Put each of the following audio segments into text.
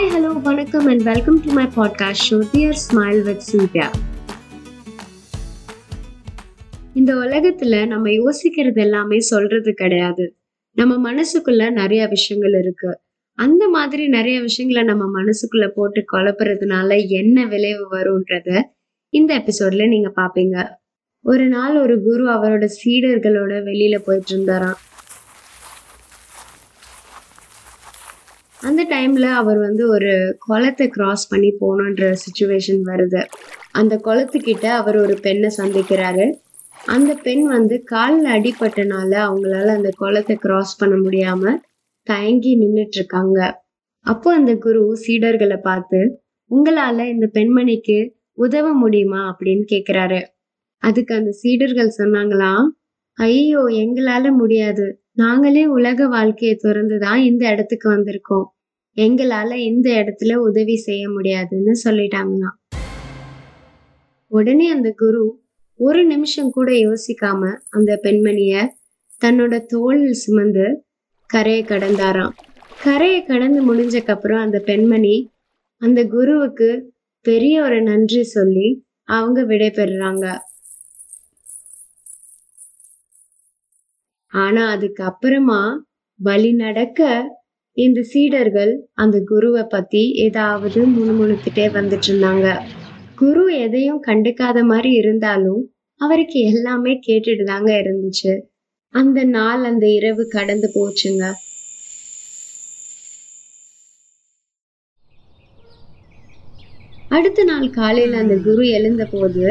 Hello வணக்கம் and welcome to my podcast show dear smile with Surya இந்த உலகத்துல நம்ம யோசிக்கிறது எல்லாமே சொல்றது கிடையாது. நம்ம மனசுக்குள்ள நிறைய விஷயங்கள் இருக்கு. அந்த மாதிரி நிறைய விஷயங்களை நம்ம மனசுக்குள்ள போட்டு குழப்புறதுனால என்ன விளைவு வரும்ன்றத இந்த எபிசோட்ல நீங்க பாப்பீங்க. ஒரு நாள் ஒரு குரு அவரோட சீடர்களோட வெளியில போயிட்டு இருந்தாராம். அந்த டைம்ல அவர் வந்து ஒரு குளத்தை கிராஸ் பண்ணி போகணுன்ற சுச்சுவேஷன் வருது. அந்த குளத்துக்கிட்ட அவர் ஒரு பெண்ணை சந்திக்கிறாரு. அந்த பெண் வந்து காலில் அடிபட்டனால அவங்களால அந்த குளத்தை கிராஸ் பண்ண முடியாம தயங்கி நின்றுட்டு இருக்காங்க அப்போ அந்த குரு சீடர்களை பார்த்து உங்களால இந்த பெண்மணிக்கு உதவ முடியுமா? அப்படின்னு கேக்குறாரு. அதுக்கு அந்த சீடர்கள் சொன்னாங்களாம் ஐயோ எங்களால முடியாது. நாங்களே உலக வாழ்க்கையை திறந்துதான் இந்த இடத்துக்கு வந்திருக்கோம். எங்களால இந்த இடத்துல உதவி செய்ய முடியாதுன்னு சொல்லிட்டாங்களாம் உடனே அந்த குரு ஒரு நிமிஷம் கூட யோசிக்காம அந்த பெண்மணிய தன்னோட தோளில் சுமந்து கரையை கடந்தாராம். கரையை கடந்து முடிஞ்சக்கு அப்புறம் அந்த பெண்மணி அந்த குருவுக்கு பெரிய ஒரு நன்றி சொல்லி அவங்க விடைபெறுறாங்க. ஆனா அதுக்கு அப்புறமா வழி நடக்க இந்த சீடர்கள் அந்த குருவை பத்தி ஏதாவது முணுமுணுத்துட்டே வந்துட்டு இருந்தாங்க. குரு எதையும் கண்டுக்காத மாதிரி இருந்தாலும் அவருக்கு எல்லாமே கேட்டுட்டு தாங்க இருந்துச்சு. அந்த நாள் அந்த இரவு கடந்து போச்சுங்க. அடுத்த நாள் காலையில அந்த குரு எழுந்த போது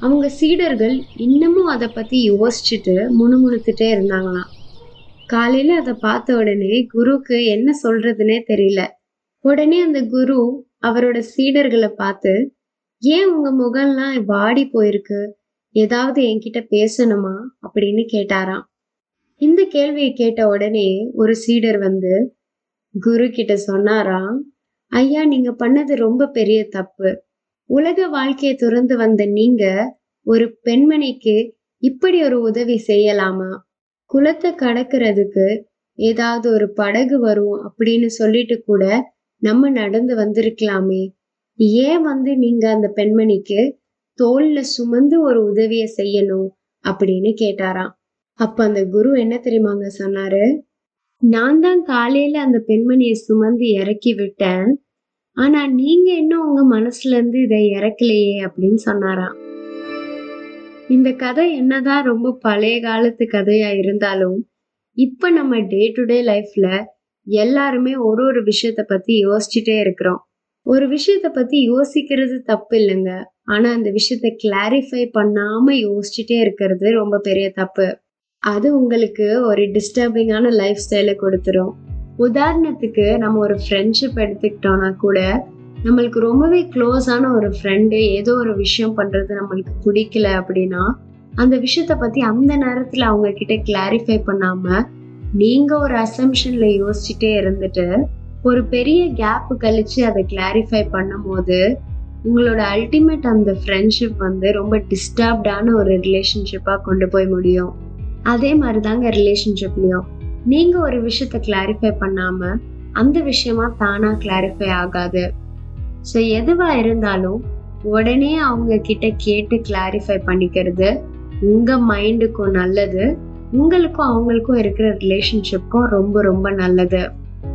அவங்க சீடர்கள் இன்னமும் அதை பற்றி யோசிச்சுட்டு முணுமுணுத்துட்டே இருந்தாங்களாம். காலையில் அதை பார்த்த உடனே குருக்கு என்ன சொல்கிறதுனே தெரியல. உடனே அந்த குரு அவரோட சீடர்களை பார்த்து ஏன் உங்க முகம்லாம் வாடி போயிருக்கு? ஏதாவது என்கிட்ட பேசணுமா? அப்படின்னு கேட்டாராம். இந்த கேள்வியை கேட்ட உடனே ஒரு சீடர் வந்து குரு கிட்ட சொன்னாராம் ஐயா நீங்க பண்ணது ரொம்ப பெரிய தப்பு. உலக வாழ்க்கையை துறந்து வந்த நீங்க ஒரு பெண்மணிக்கு இப்படி ஒரு உதவி செய்யலாமா? குளத்தை கடக்கிறதுக்கு ஏதாவது ஒரு படகு வரும் அப்படின்னு சொல்லிட்டு கூட நம்ம நடந்து வந்திருக்கலாமே. ஏன் வந்து நீங்க அந்த பெண்மணிக்கு தோல்ல சுமந்து ஒரு உதவிய செய்யணும் அப்படின்னு கேட்டாராம். அப்ப அந்த குரு என்ன தெரியுமாங்க சொன்னாரு? நான் தான் காலையில அந்த பெண்மணியை சுமந்து இறக்கி விட்டேன். ஆனா நீங்க இன்னும் உங்க மனசுல இருந்து இதை இறக்கலையே அப்படின்னு சொன்னாராம் இந்த கதை என்னதான் ரொம்ப பழைய காலத்து கதையா இருந்தாலும் இப்ப நம்ம டே டு டே லைஃப்ல எல்லாருமே ஒரு ஒரு விஷயத்த பத்தி யோசிச்சுட்டே இருக்கிறோம். ஒரு விஷயத்த பத்தி யோசிக்கிறது தப்பு இல்லைங்க. ஆனா அந்த விஷயத்த கிளாரிஃபை பண்ணாம யோசிச்சுட்டே இருக்கிறது ரொம்ப பெரிய தப்பு. அது உங்களுக்கு ஒரு டிஸ்டர்பிங்கான லைஃப் ஸ்டைலை கொடுத்துரும். உதாரணத்துக்கு நம்ம ஒரு ஃப்ரெண்ட்ஷிப் எடுத்துக்கிட்டோம்னா கூட நம்மளுக்கு ரொம்பவே க்ளோஸான ஒரு ஃப்ரெண்டு ஏதோ ஒரு விஷயம் பண்றது நம்மளுக்கு பிடிக்கல அப்படின்னா அந்த விஷயத்த பத்தி அந்த நேரத்துல அவங்க கிட்ட கிளாரிஃபை பண்ணாம நீங்க ஒரு அசம்ஷன்ல யோசிச்சுட்டே இருந்துட்டு ஒரு பெரிய கேப் கழிச்சு அதை கிளாரிஃபை பண்ணும் போது உங்களோட அல்டிமேட் அந்த ஃப்ரெண்ட்ஷிப் வந்து ரொம்ப டிஸ்டர்ப்டான ஒரு ரிலேஷன்ஷிப்பா கொண்டு போய் முடியும். அதே மாதிரி தாங்க ரிலேஷன்ஷிப்லயும் நீங்க ஒரு விஷயத்த கிளாரிஃபை பண்ணாம அந்த விஷயமா தானா கிளாரிஃபை ஆகாது. ஸோ எதுவா இருந்தாலும் உடனே அவங்க கிட்ட கேட்டு கிளாரிஃபை பண்ணிக்கிறது உங்க மைண்டுக்கும் நல்லது. உங்களுக்கும் அவங்களுக்கும் இருக்கிற ரிலேஷன்ஷிப்க்கும் ரொம்ப ரொம்ப நல்லது.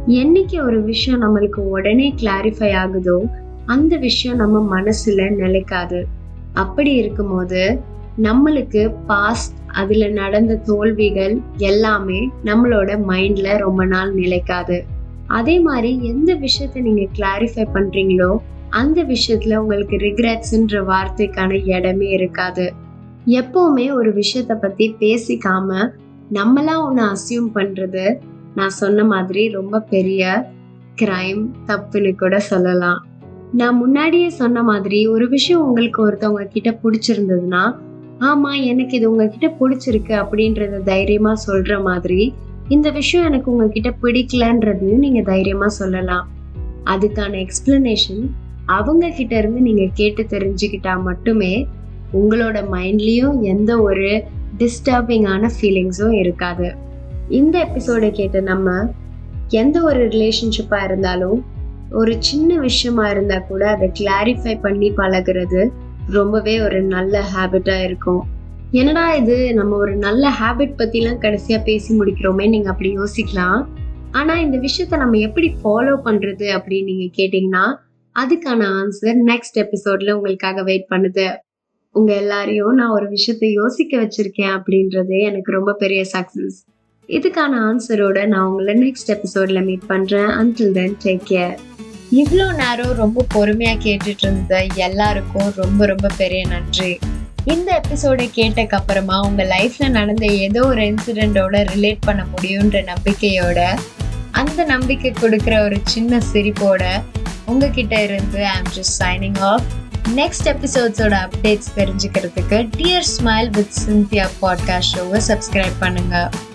என்னைக்கு ஒரு விஷயம் நம்மளுக்கு உடனே கிளாரிஃபை ஆகுதோ அந்த விஷயம் நம்ம மனசுல நிலைக்காது. அப்படி இருக்கும்போது நம்மளுக்கு பாஸ்ட் அதுல நடந்த தோல்விகள் எல்லாமே நம்மளோட மைண்ட்ல ரொம்ப நாள் நிலைக்காது. அதே மாதிரி எந்த விஷயத்த நீங்க கிளாரிஃபை பண்றீங்களோ அந்த விஷயத்துல உங்களுக்கு ரிக்ரெட்ஸ்ன்ற வார்த்தைக்கான இடமே இருக்காது. எப்பவுமே ஒரு விஷயத்த பத்தி பேசிக்காம நம்மளா ஒன்று அசியூம் பண்றது நான் சொன்ன மாதிரி ரொம்ப பெரிய கிரைம் தப்புன்னு கூட சொல்லலாம். நான் முன்னாடியே சொன்ன மாதிரி ஒரு விஷயம் உங்களுக்கு ஒருத்தவங்க கிட்ட பிடிச்சிருந்ததுன்னா ஆமா எனக்கு இது உங்ககிட்ட பிடிச்சிருக்கு அப்படின்றத தைரியமா சொல்ற மாதிரி இந்த விஷயம் எனக்கு உங்ககிட்ட பிடிக்கலன்றதையும் நீங்க தைரியமா சொல்லலாம். அதுக்கான எக்ஸ்பிளனேஷன் அவங்க கிட்ட இருந்து நீங்க கேட்டு தெரிஞ்சுக்கிட்டா மட்டுமே உங்களோட மைண்ட்லயும் எந்த ஒரு டிஸ்டர்பிங்கான ஃபீலிங்ஸும் இருக்காது. இந்த எபிசோடை கேட்ட நம்ம எந்த ஒரு ரிலேஷன்ஷிப்பா இருந்தாலும் ஒரு சின்ன விஷயமா இருந்தா கூட அதை கிளாரிஃபை பண்ணி பழகுறது ரொம்பவே ஒரு நல்ல ஹேபிட்டாக இருக்கும். என்னடா இது? நம்ம ஒரு நல்ல ஹேபிட் பற்றிலாம் கடைசியாக பேசி முடிக்கிறோமே நீங்கள் அப்படி யோசிக்கலாம். ஆனால் இந்த விஷயத்த நம்ம எப்படி ஃபாலோ பண்ணுறது அப்படின்னு நீங்கள் கேட்டிங்கன்னா அதுக்கான ஆன்சர் நெக்ஸ்ட் எபிசோடில் உங்களுக்காக வெயிட் பண்ணுது. உங்கள் எல்லாரையும் நான் ஒரு விஷயத்த யோசிக்க வச்சுருக்கேன் அப்படின்றது எனக்கு ரொம்ப பெரிய சக்ஸஸ் இதுக்கான ஆன்சரோட நான் உங்களை நெக்ஸ்ட் எபிசோடில் மீட் பண்ணுறேன் அன்டில் தென் டேக் கேர் இவ்வளோ நேரம் ரொம்ப பொறுமையாக கேட்டுட்டு இருந்த எல்லாருக்கும் ரொம்ப ரொம்ப பெரிய நன்றி. இந்த எபிசோடை கேட்டக்கு அப்புறமா லைஃப்பில் நடந்த ஏதோ ஒரு இன்சிடெண்ட்டோட ரிலேட் பண்ண முடியுன்ற நம்பிக்கையோட அந்த நம்பிக்கை கொடுக்குற ஒரு சின்ன சிரிப்போட உங்ககிட்ட இருந்து I'm just signing off next எபிசோட்ஸோட updates தெரிஞ்சுக்கிறதுக்கு dear smile with Cynthia podcast ஷோவை சப்ஸ்கிரைப் பண்ணுங்கள்